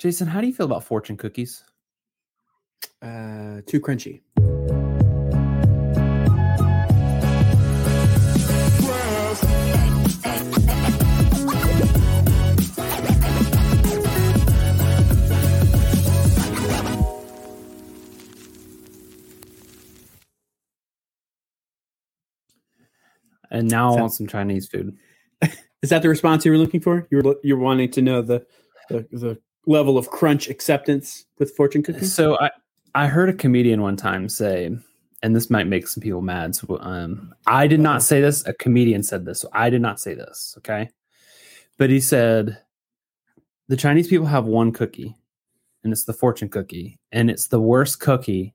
Jason, how do you feel about fortune cookies? Uh, too crunchy. And now I want some Chinese food. Is that the response you were looking for? You were you're wanting to know the the, the level of crunch acceptance with fortune cookies. So I I heard a comedian one time say, and this might make some people mad. So um, I did not say this. A comedian said this. So I did not say this. Okay, but he said the Chinese people have one cookie, and it's the fortune cookie, and it's the worst cookie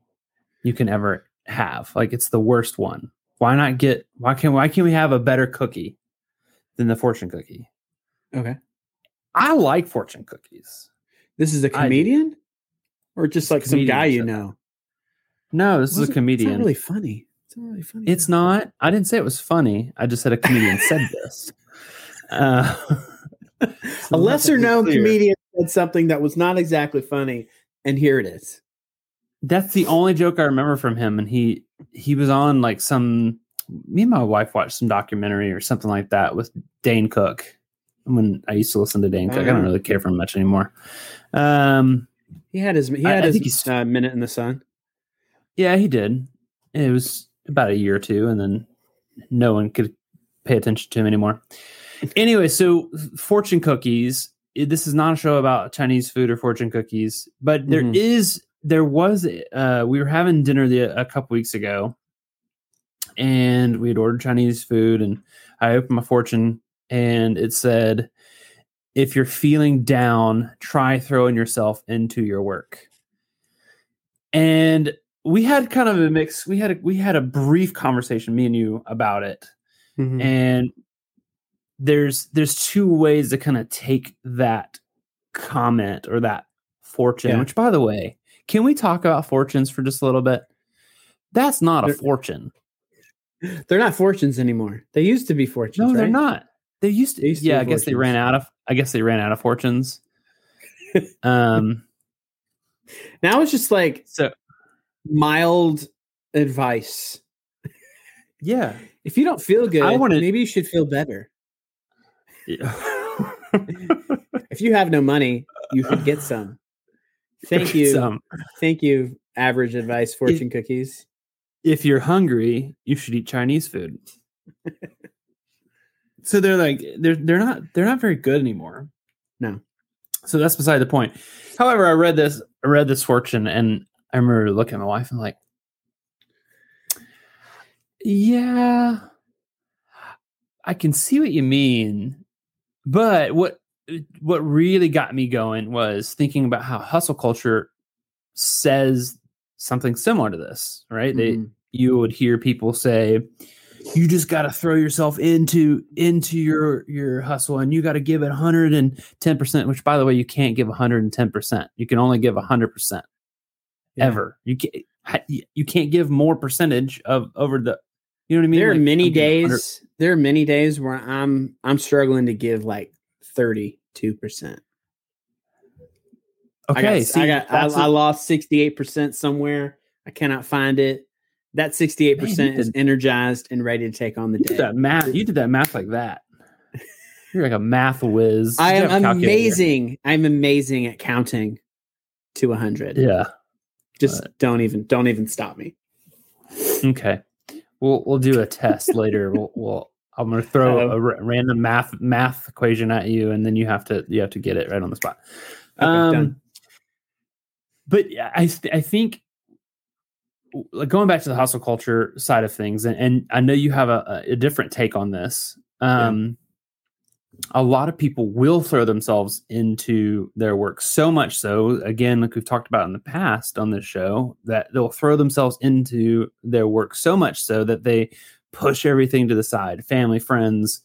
you can ever have. Like it's the worst one. Why not get? Why can't? Why can't we have a better cookie than the fortune cookie? Okay, I like fortune cookies. This is a comedian, or just like some guy you know. No, this is a comedian. It's not really funny. It's not really funny. It's not. I didn't say it was funny. I just said a comedian said this. Uh, a lesser known clear. comedian said something that was not exactly funny, and here it is. That's the only joke I remember from him, and he he was on like some. Me and my wife watched some documentary or something like that with Dane Cook. When I used to listen to Dane Cook, I don't Uh-huh. really care for him much anymore. Um, He had his he had I his he's- uh, minute in the sun. yeah, he did. It was about a year or two, and then no one could pay attention to him anymore. Anyway, so fortune cookies. This is not a show about Chinese food or fortune cookies, but there Mhm. is, there was. Uh, we were having dinner the, a couple weeks ago, and we had ordered Chinese food, and I opened my fortune, and it said, "If you're feeling down, try throwing yourself into your work." And we had kind of a mix. We had a, we had a brief conversation, me and you, about it Mhm. and there's there's two ways to kind of take that comment or that fortune Yeah. which by the way can we talk about fortunes for just a little bit that's not a They're- fortune They're not fortunes anymore. They used to be fortunes. no they're not they used to, They used to yeah i guess they ran out of i guess they ran out of fortunes um Now it's just like so mild advice. yeah If you don't feel good, I wanna- maybe you should feel better. Yeah. If you have no money, you should get some. Thank you. Some. Thank you, average advice fortune cookies. if you're hungry, you should eat Chinese food. So they're like they're they're not they're not very good anymore. No. So that's beside the point. However, I read this I read this fortune and I remember looking at my wife and like, yeah, I can see what you mean, but what what really got me going was thinking about how hustle culture says something similar to this, right? They Mhm. you would hear people say you just got to throw yourself into into your your hustle and you got to give it 110% which by the way you can't give 110% you can only give 100% Yeah. ever you can't you can't give more percentage of over the you know what i mean There are Like, many I'm days. There are many days where I'm I'm struggling to give like thirty two percent. okay I got, see, I, got I, that's I a- lost sixty eight percent somewhere. I cannot find it. That sixty eight percent Man, is energized and ready to take on the you day. did that math you did that math like that you're like a math whiz I You am amazing. I'm amazing at counting to a hundred. yeah Just don't even don't even stop me. Okay, we'll we'll do a test later. We'll, we'll I'm gonna throw Uh-oh. a random math math equation at you, and then you have to you have to get it right on the spot. Okay, um, done. but yeah, I th- I think like going back to the hustle culture side of things, and, and I know you have a, a different take on this. Um, A lot of people will throw themselves into their work so much so, again, like we've talked about in the past on this show, that they'll throw themselves into their work so much so that they push everything to the side family, friends,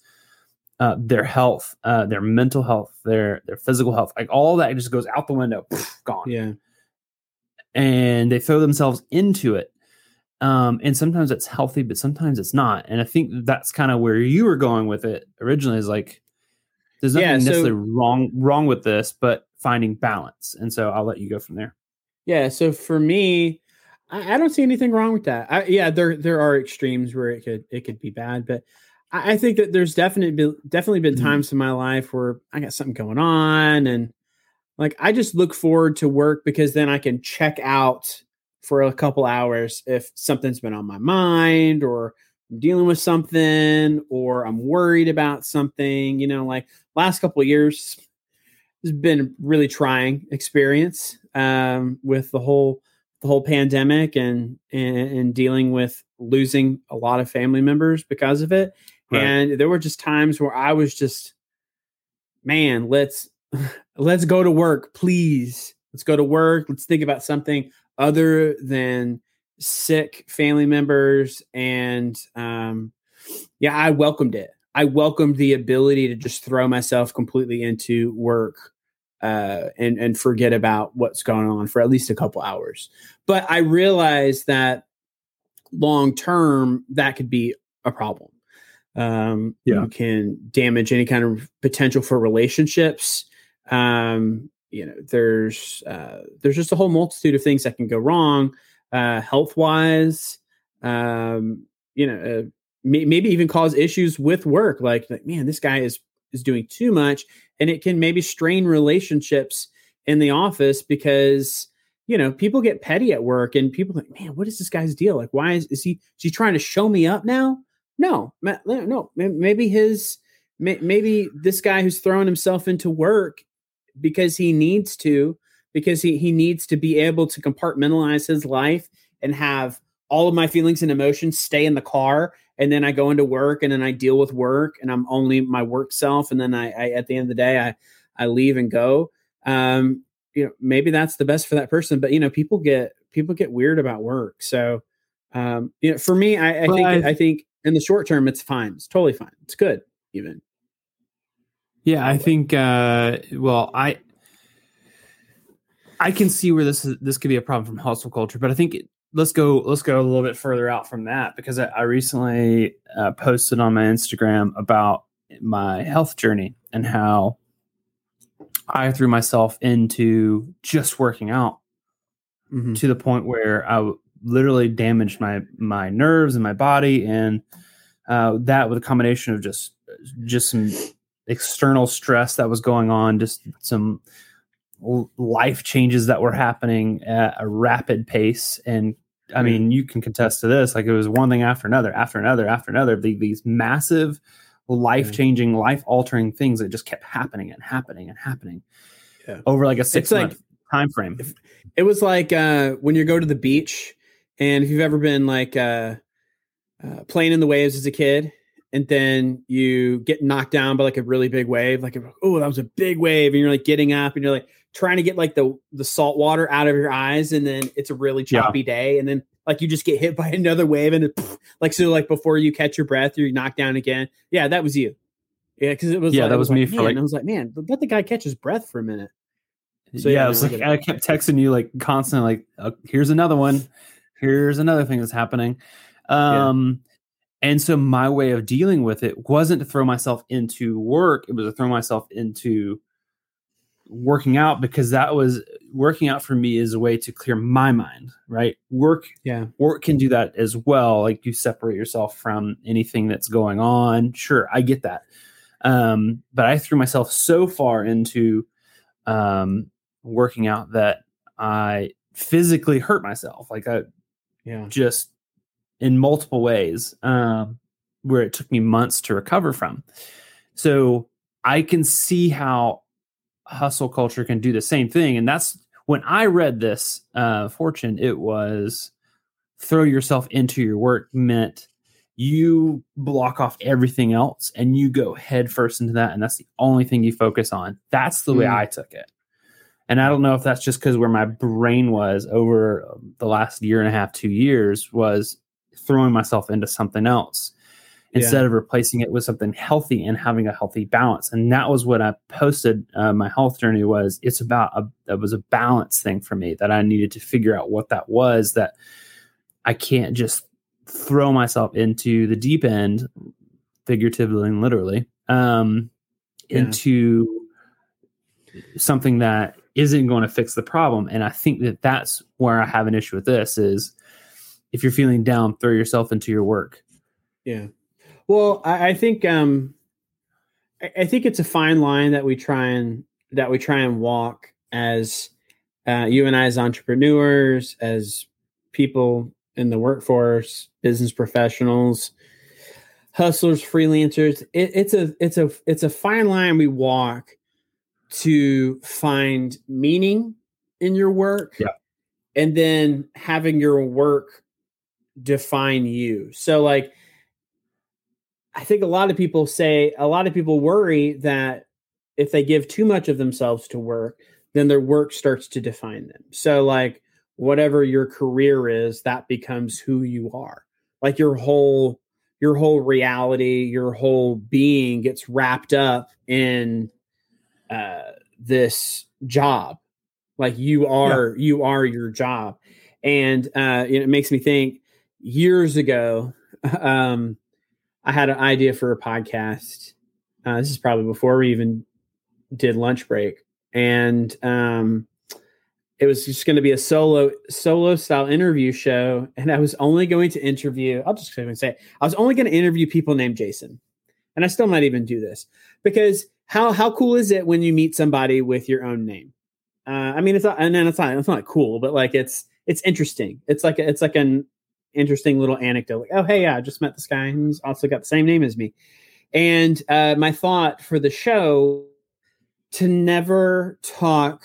uh, their health, uh, their mental health, their their physical health, like all that just goes out the window, gone Yeah. And they throw themselves into it. Um, and sometimes it's healthy, but sometimes it's not. And I think that's kind of where you were going with it originally. Is like there's nothing Yeah, so- necessarily wrong wrong with this, but finding balance. And so I'll let you go from there. Yeah. So for me, I, I don't see anything wrong with that. I, yeah, there there are extremes where it could it could be bad, but I, I think that there's definitely been, definitely been Mhm. times in my life where I got something going on, and like I just look forward to work because then I can check out for a couple hours if something's been on my mind or I'm dealing with something or I'm worried about something. You know, like last couple of years has been a really trying experience um, with the whole the whole pandemic and, and and dealing with losing a lot of family members because of it. Right. And there were just times where I was just, man, let's let's go to work, please. Let's go to work. Let's think about something other than sick family members. And um, yeah, I welcomed it. I welcomed the ability to just throw myself completely into work uh, and and forget about what's going on for at least a couple hours. But I realized that long term that could be a problem. Um, Yeah. You can damage any kind of potential for relationships. Um, you know, there's uh, there's just a whole multitude of things that can go wrong, uh, health wise. Um, you know, uh, may, maybe even cause issues with work. Like, like, man, this guy is is doing too much, and it can maybe strain relationships in the office because you know people get petty at work, and people think, man, what is this guy's deal? Like, why is is he is he trying to show me up now? No, no, maybe his may- maybe this guy who's throwing himself into work because he needs to because he he needs to be able to compartmentalize his life and have all of my feelings and emotions stay in the car. And then I go into work and then I deal with work and I'm only my work self. And then I, I at the end of the day I I leave and go. Um you know maybe that's the best for that person but you know people get people get weird about work. So um you know for me I, I think I- I think in the short term it's fine. It's totally fine. It's good even Yeah, I think. Uh, well, I I can see where this is, this could be a problem from hustle culture, but I think it, let's go let's go a little bit further out from that because I, I recently uh, posted on my Instagram about my health journey and how I threw myself into just working out Mhm. to the point where I literally damaged my my nerves and my body, and uh, that with a combination of just just some external stress that was going on, just some life changes that were happening at a rapid pace, and I mean, you can contest to this. Like it was one thing after another, after another, after another. The, these massive, life changing, life altering things that just kept happening and happening and happening Yeah. over like a six like- month time frame. It was like uh, when you go to the beach, and if you've ever been like uh, uh, playing in the waves as a kid, and then you get knocked down by like a really big wave, like oh that was a big wave, and you're like getting up, and you're like trying to get like the the salt water out of your eyes, and then it's a really Yeah. choppy day, and then like you just get hit by another wave, and it, like so like before you catch your breath, you're knocked down again. Yeah, that was you. Yeah, because it was Yeah, like- that was like, me for, like- I was like, man, let the guy catch his breath for a minute. So, yeah, yeah, it was I like. I kept texting you like constantly, like, uh, "Here's another one. Here's another thing that's happening." Um, and so my way of dealing with it wasn't to throw myself into work; it was to throw myself into working out because that was working out for me is a way to clear my mind. Right, work Yeah, work can do that as well. Like you separate yourself from anything that's going on. Sure, I get that. Um, but I threw myself so far into um, working out that I physically hurt myself. Like I yeah, just in multiple ways, um, where it took me months to recover from. So I can see how hustle culture can do the same thing. And that's when I read this uh, fortune, it was throw yourself into your work meant you block off everything else and you go head first into that. And that's the only thing you focus on. That's the way Mm. I took it. And I don't know if that's just because where my brain was over the last year and a half, two years, was throwing myself into something else instead of replacing it with something healthy and having a healthy balance. And that was what I posted. Uh, my health journey was it's about a it was a balance thing for me that I needed to figure out what that was. That I can't just throw myself into the deep end, figuratively and literally, um, Yeah. into something that isn't going to fix the problem. And I think that that's where I have an issue with this is if you're feeling down, throw yourself into your work. Yeah. Well, I, I think um, I, I think it's a fine line that we try and that we try and walk as uh, you and I as entrepreneurs, as people in the workforce, business professionals, hustlers, freelancers. It, it's a it's a it's a fine line we walk to find meaning in your work, yeah. and then having your work define you. So, like, I think a lot of people say a lot of people worry that if they give too much of themselves to work, then their work starts to define them. So, like, whatever your career is, that becomes who you are. Like your whole your whole reality, your whole being gets wrapped up in uh, this job. Like you are, yeah. you are your job, and uh, it makes me think. Years ago, um, I had an idea for a podcast. Uh, this is probably before we even did lunch break, and um, it was just going to be a solo solo style interview show. And i was only going to interview i'll just say it, i was only going to interview people named jason. And i still might even do this. Because how how cool is it when you meet somebody with your own name? Uh, i mean it's not and then it's not it's not cool but like it's it's interesting. It's like a, it's like an interesting little anecdote like oh hey yeah i just met this guy and he's also got the same name as me and uh, my thought for the show to never talk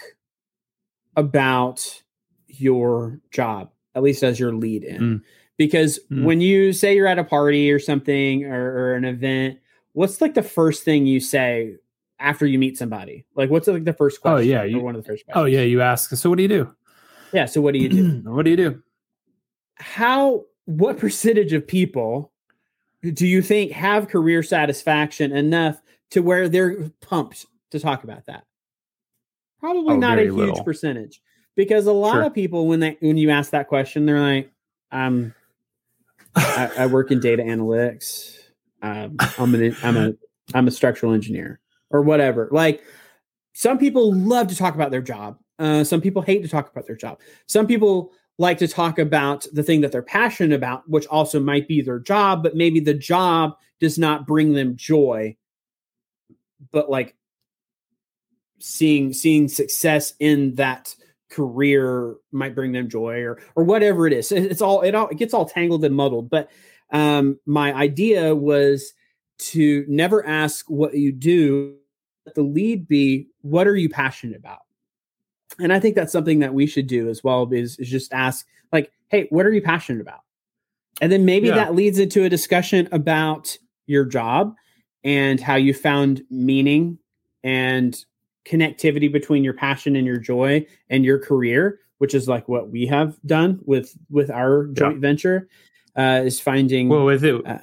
about your job, at least as your lead in. Mm. Because mm. when you say you're at a party or something or, or, an event, what's like the first thing you say after you meet somebody? Like, what's like the first question? Oh, yeah. You, one of the first questions? Oh, yeah. You ask, so what do you do? Yeah. So what do you do? what do you do? How, what percentage of people do you think have career satisfaction enough to where they're pumped to talk about that? Probably oh, not a huge little. percentage because a lot sure. of people when they when you ask that question, they're like, "I'm, I, I work in data analytics. Um, I'm an I'm a I'm a structural engineer or whatever." Like some people love to talk about their job. Uh, some people hate to talk about their job. Some people like to talk about the thing that they're passionate about, which also might be their job, but maybe the job does not bring them joy. But like seeing seeing success in that career might bring them joy or or whatever it is. It's all it all it gets all tangled and muddled. But um, my idea was to never ask what you do. The lead be what are you passionate about? And I think that's something that we should do as well is, is just ask like, hey, what are you passionate about? And then maybe yeah. that leads into a discussion about your job and how you found meaning and connectivity between your passion and your joy and your career which is like what we have done with with our joint yeah. venture uh is finding well with it uh,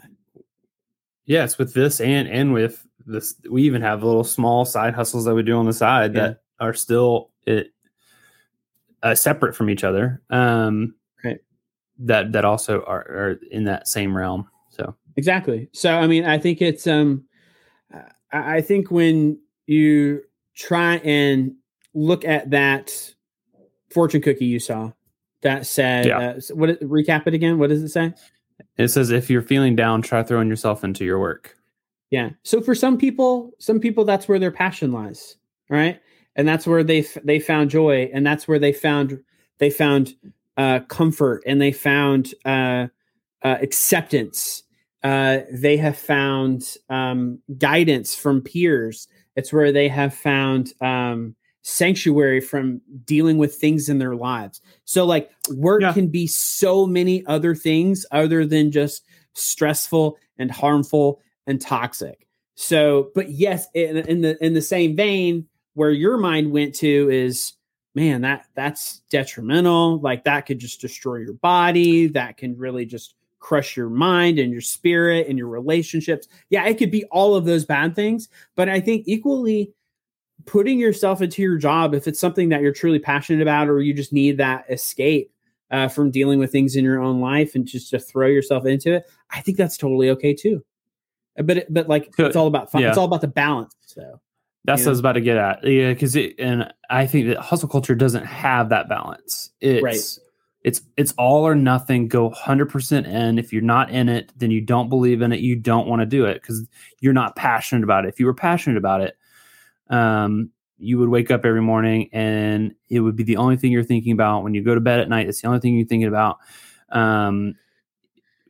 yes with this and and with this we even have little small side hustles that we do on the side yeah. that are still it uh, separate from each other um right that that also are, are in that same realm so exactly so i mean i think it's um i think when you try and look at that fortune cookie you saw that said, yeah. uh, what recap it again? What does it say? It says if you're feeling down, try throwing yourself into your work. Yeah. So for some people, some people that's where their passion lies, right? And that's where they they found joy, and that's where they found they found uh, comfort, and they found uh, uh, acceptance. Uh, they have found um, guidance from peers. It's where they have found um, sanctuary from dealing with things in their lives. So, like, work yeah. can be so many other things other than just stressful and harmful and toxic. So, but yes, in, in the in the same vein, where your mind went to is, man, that that's detrimental. Like that could just destroy your body. That can really just crush your mind and your spirit and your relationships. Yeah, it could be all of those bad things, but I think equally putting yourself into your job if it's something that you're truly passionate about or you just need that escape uh, from dealing with things in your own life and just to throw yourself into it, I think that's totally okay too. But it, but like it's all about fun. Yeah. It's all about the balance. So That's you what I was about to get at. Yeah, because it and I think that hustle culture doesn't have that balance. It's Right. it's it's all or nothing. Go hundred percent in. If you're not in it, then you don't believe in it. You don't want to do it because you're not passionate about it. If you were passionate about it, um, you would wake up every morning and it would be the only thing you're thinking about when you go to bed at night. It's the only thing you're thinking about. Um,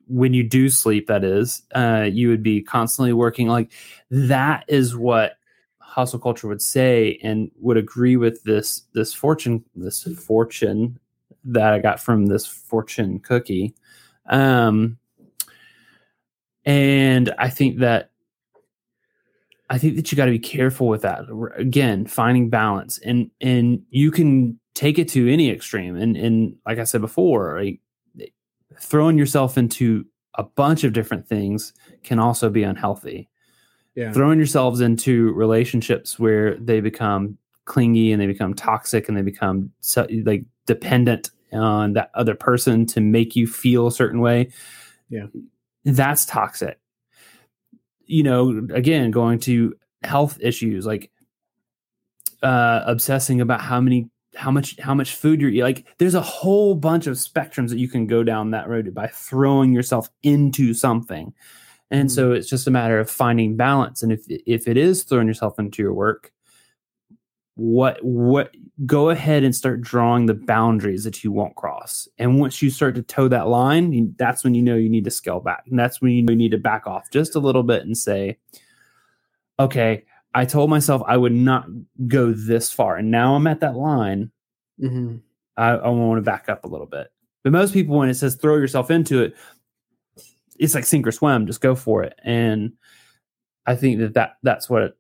when you do sleep, that is, uh, you would be constantly working. Like that is what hustle culture would say and would agree with this this fortune this fortune that I got from this fortune cookie. Um, and I think that I think that you got to be careful with that. Again, finding balance, and and you can take it to any extreme. And and like I said before, like, throwing yourself into a bunch of different things can also be unhealthy. Yeah. Throwing yourselves into relationships where they become clingy and they become toxic and they become so, like dependent on that other person to make you feel a certain way. Yeah. That's toxic. You know, again, going to health issues like uh obsessing about how many how much how much food you're eating. Like there's a whole bunch of spectrums that you can go down that road by throwing yourself into something. And Mhm. so it's just a matter of finding balance. And if if it is throwing yourself into your work, what what go ahead and start drawing the boundaries that you won't cross. And once you start to toe that line, you- that's when you know you need to scale back. And that's when you know you need to back off just a little bit and say, okay, I told myself I would not go this far. And now I'm at that line. hmm I, I want to back up a little bit. But most people, when it says throw yourself into it, it's like sink or swim. Just go for it. And I think that, that that's what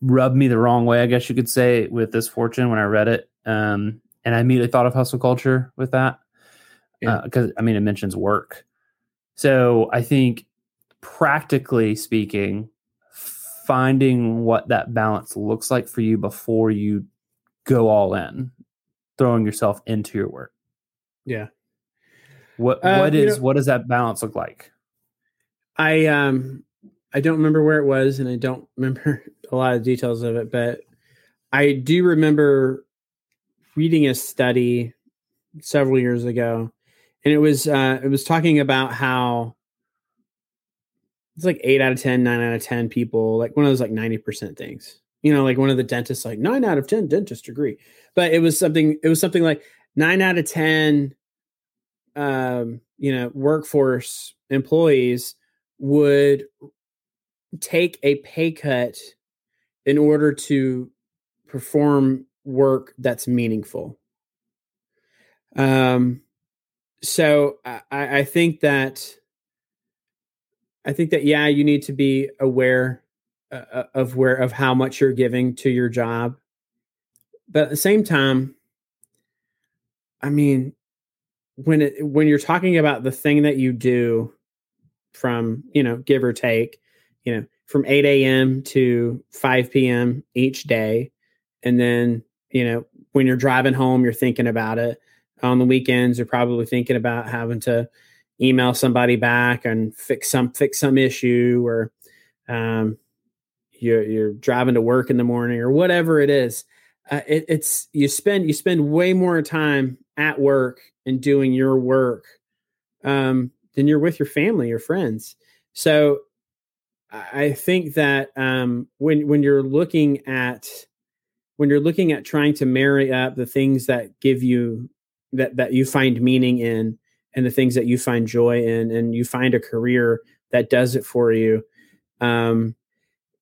rubbed me the wrong way, I guess you could say, with this fortune when I read it. Um, and I immediately thought of hustle culture with that Yeah. because I mean it mentions work. So I think practically speaking, finding what that balance looks like for you before you go all in, throwing yourself into your work. Yeah. What Uh, what you know- what does that balance look like? I um I don't remember where it was and I don't remember a lot of details of it, but I do remember reading a study several years ago and it was uh it was talking about how it's like 8 out of 10, 9 out of 10 people, like one of those like 90% things. You know, like one of the dentists like 9 out of 10 dentists agree. But it was something it was something like 9 out of 10 um, you know, workforce employees would take a pay cut in order to perform work that's meaningful. Um, so I, I think that I think that yeah, you need to be aware uh, of where of how much you're giving to your job, but at the same time, I mean, when it when you're talking about the thing that you do from you know give or take you know from 8 a.m to 5 p.m each day and then you know when you're driving home you're thinking about it. On the weekends you're probably thinking about having to email somebody back and fix some fix some issue or um you're you're driving to work in the morning or whatever it is. Uh, it, it's you spend you spend way more time at work and doing your work um, than you're with your family your friends. So I think that um, when when you're looking at when you're looking at trying to marry up the things that give you that that you find meaning in and the things that you find joy in and you find a career that does it for you um,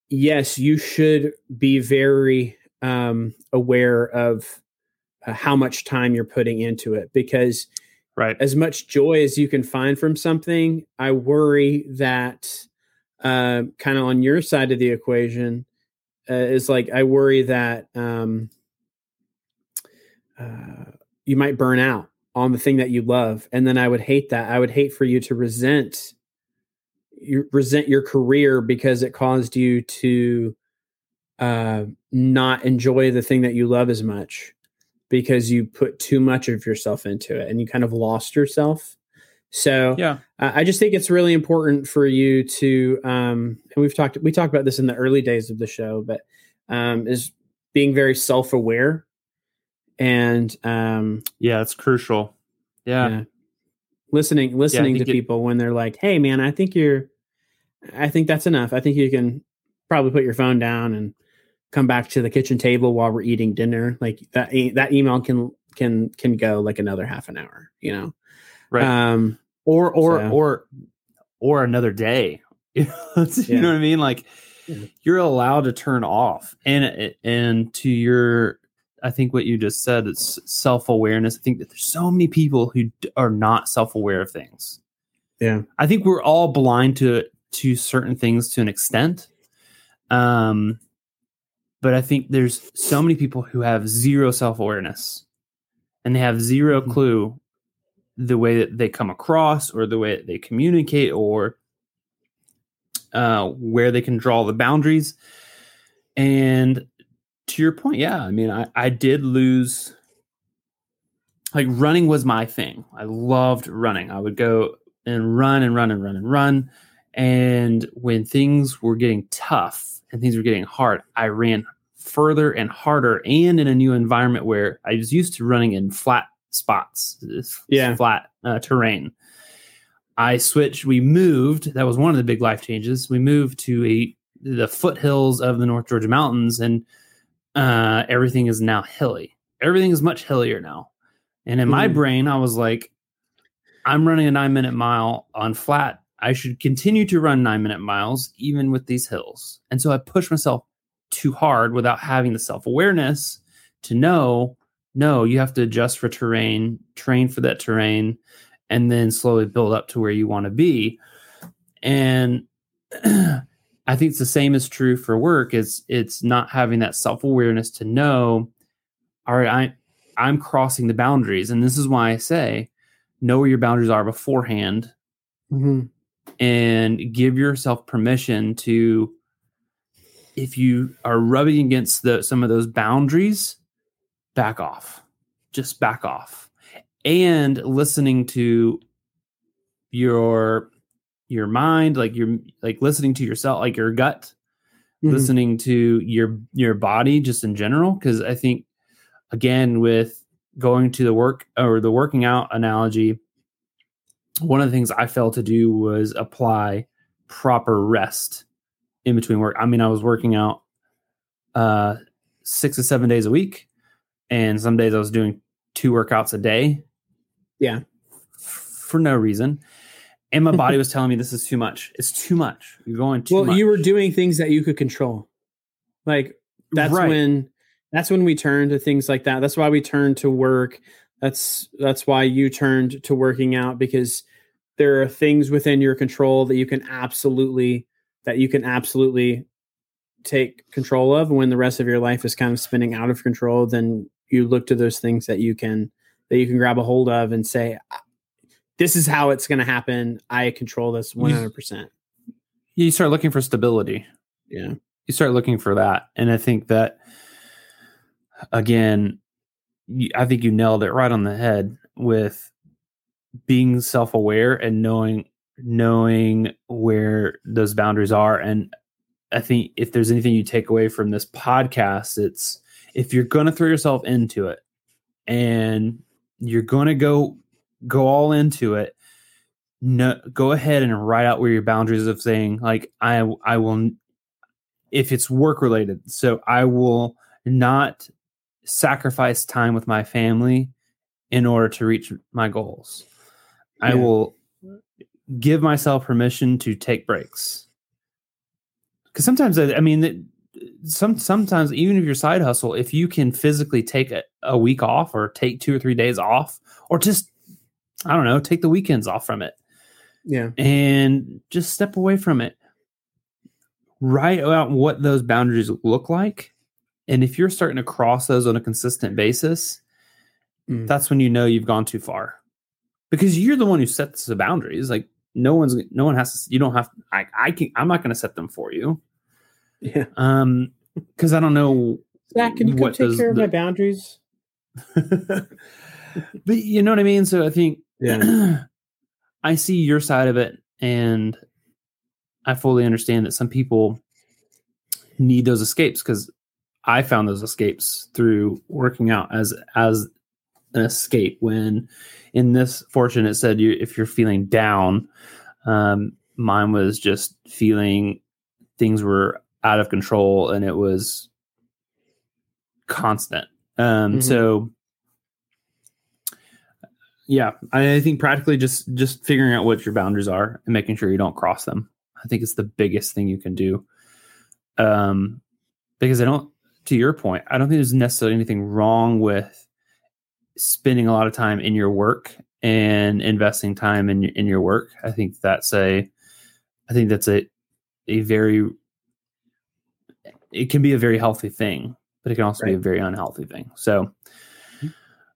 yes you should be very um, aware of uh, how much time you're putting into it because Right. as much joy as you can find from something i worry that uh, kind of on your side of the equation uh, is like i worry that um, uh, you might burn out on the thing that you love and then i would hate that i would hate for you to resent you resent your career because it caused you to uh, not enjoy the thing that you love as much because you put too much of yourself into it and you kind of lost yourself. So Yeah. uh, I just think it's really important for you to, um, and we've talked, we talked about this in the early days of the show, but um, is being very self aware and um, Yeah, it's crucial. Yeah. yeah, listening, listening to it- people when they're like, "Hey, man, I think you're, I think that's enough. I think you can probably put your phone down and come back to the kitchen table while we're eating dinner. Like that, that email can can can go like another half an hour. You know, Right. Um, or or So- or or another day. you know Yeah. what I mean? Like Yeah. you're allowed to turn off, and and to your, I think what you just said is self awareness. I think that there's so many people who are not self aware of things. Yeah. I think we're all blind to to certain things to an extent. Um, but I think there's so many people who have zero self awareness, and they have 0 Mhm. clue the way that they come across, or the way that they communicate, or uh, where they can draw the boundaries. And to your point, yeah, I mean, I, I did lose. Like running was my thing. I loved running. I would go and run and run and run and run. And when things were getting tough and things were getting hard, I ran further and harder and in a new environment where I was used to running in flat spots, Yeah. flat uh, terrain. I switched, we moved. That was one of the big life changes. We moved to a the foothills of the North Georgia mountains and uh, everything is now hilly. Everything is much hillier now. And in my Mhm. brain, I was like, I'm running a nine minute mile on flat. I should continue to run nine minute miles even with these hills. And so I push myself too hard without having the self awareness to know no, you have to adjust for terrain, train for that terrain, and then slowly build up to where you want to be. And I think it's the same is true for work. It's it's not having that self awareness to know, all right, I I'm crossing the boundaries, and this is why I say know where your boundaries are beforehand Mhm. And give yourself permission to if you are rubbing against the some of those boundaries back off. Just back off. And listening to your your mind like your like listening to yourself like your gut Mhm. listening to your your body just in general. Because i think again with going to the work or the working out analogy one of the things i failed to do was apply proper rest in between work i mean i was working out uh six to seven days a week and some days i was doing two workouts a day Yeah. f- for no reason and my body was telling me this is too much it's too much you're going too Well, much you were doing things that you could control. Like that's Right. when that's when we turn to things like that. That's why we turn to work. That's that's why you turned to working out because there are things within your control that you can absolutely that you can absolutely take control of. When the rest of your life is kind of spinning out of control then you look to those things that you can that you can grab a hold of and say this is how it's going to happen. I control this 100% you start looking for stability. Yeah. You start looking for that. And i think that again i think you nailed it right on the head with being self-aware and knowing knowing where those boundaries are and i think if there's anything you take away from this podcast it's if you're going to throw yourself into it and you're going to go go all into it no go ahead and write out where your boundaries of saying like i i will if it's work related so i will not sacrifice time with my family in order to reach my goals i will give myself permission to take breaks because sometimes I, I mean some sometimes even if your side hustle if you can physically take a, a week off or take two or three days off or just i don't know take the weekends off from it yeah and just step away from it. Write out what those boundaries look like. And if you're starting to cross those on a consistent basis, Mm. that's when you know you've gone too far. Because you're the one who sets the boundaries. Like no one's no one has to you don't have I I can I'm not gonna set them for you. yeah Um because I don't know Zack, can you what take care of the- my boundaries? but you know what I mean? So I think Yeah. I see your side of it, and I fully understand that some people need those escapes because I found those escapes through working out as as an escape. When in this fortune, it said you if you're feeling down, um, mine was just feeling things were out of control and it was constant. Um, Mhm. So yeah, I I think practically just just figuring out what your boundaries are and making sure you don't cross them. I think it's the biggest thing you can do. Um, because I don't, to your point, I don't think there's necessarily anything wrong with spending a lot of time in your work and investing time in in your work. I think that's a, I think that's a, a very, it can be a very healthy thing, but it can also be a very unhealthy thing. So,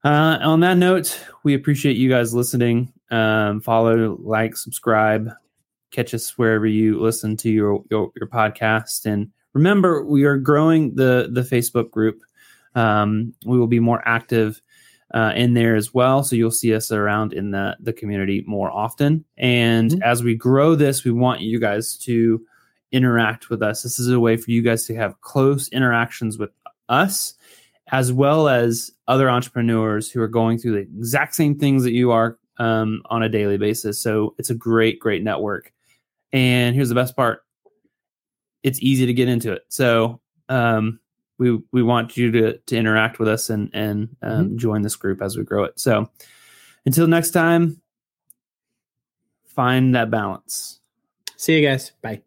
uh, on that note, we appreciate you guys listening. Um, follow, like, subscribe, catch us wherever you listen to your your, your podcast. And remember, we are growing the the Facebook group. Um, we will be more active uh, in there as well, so you'll see us around in the the community more often. And Mhm. as we grow this, we want you guys to interact with us. This is a way for you guys to have close interactions with us as well as other entrepreneurs who are going through the exact same things that you are um, on a daily basis. So it's a great, great network. And here's the best part: it's easy to get into it. So um, we we want you to to interact with us and and um, join this group as we grow it. So until next time, find that balance. See you guys. Bye.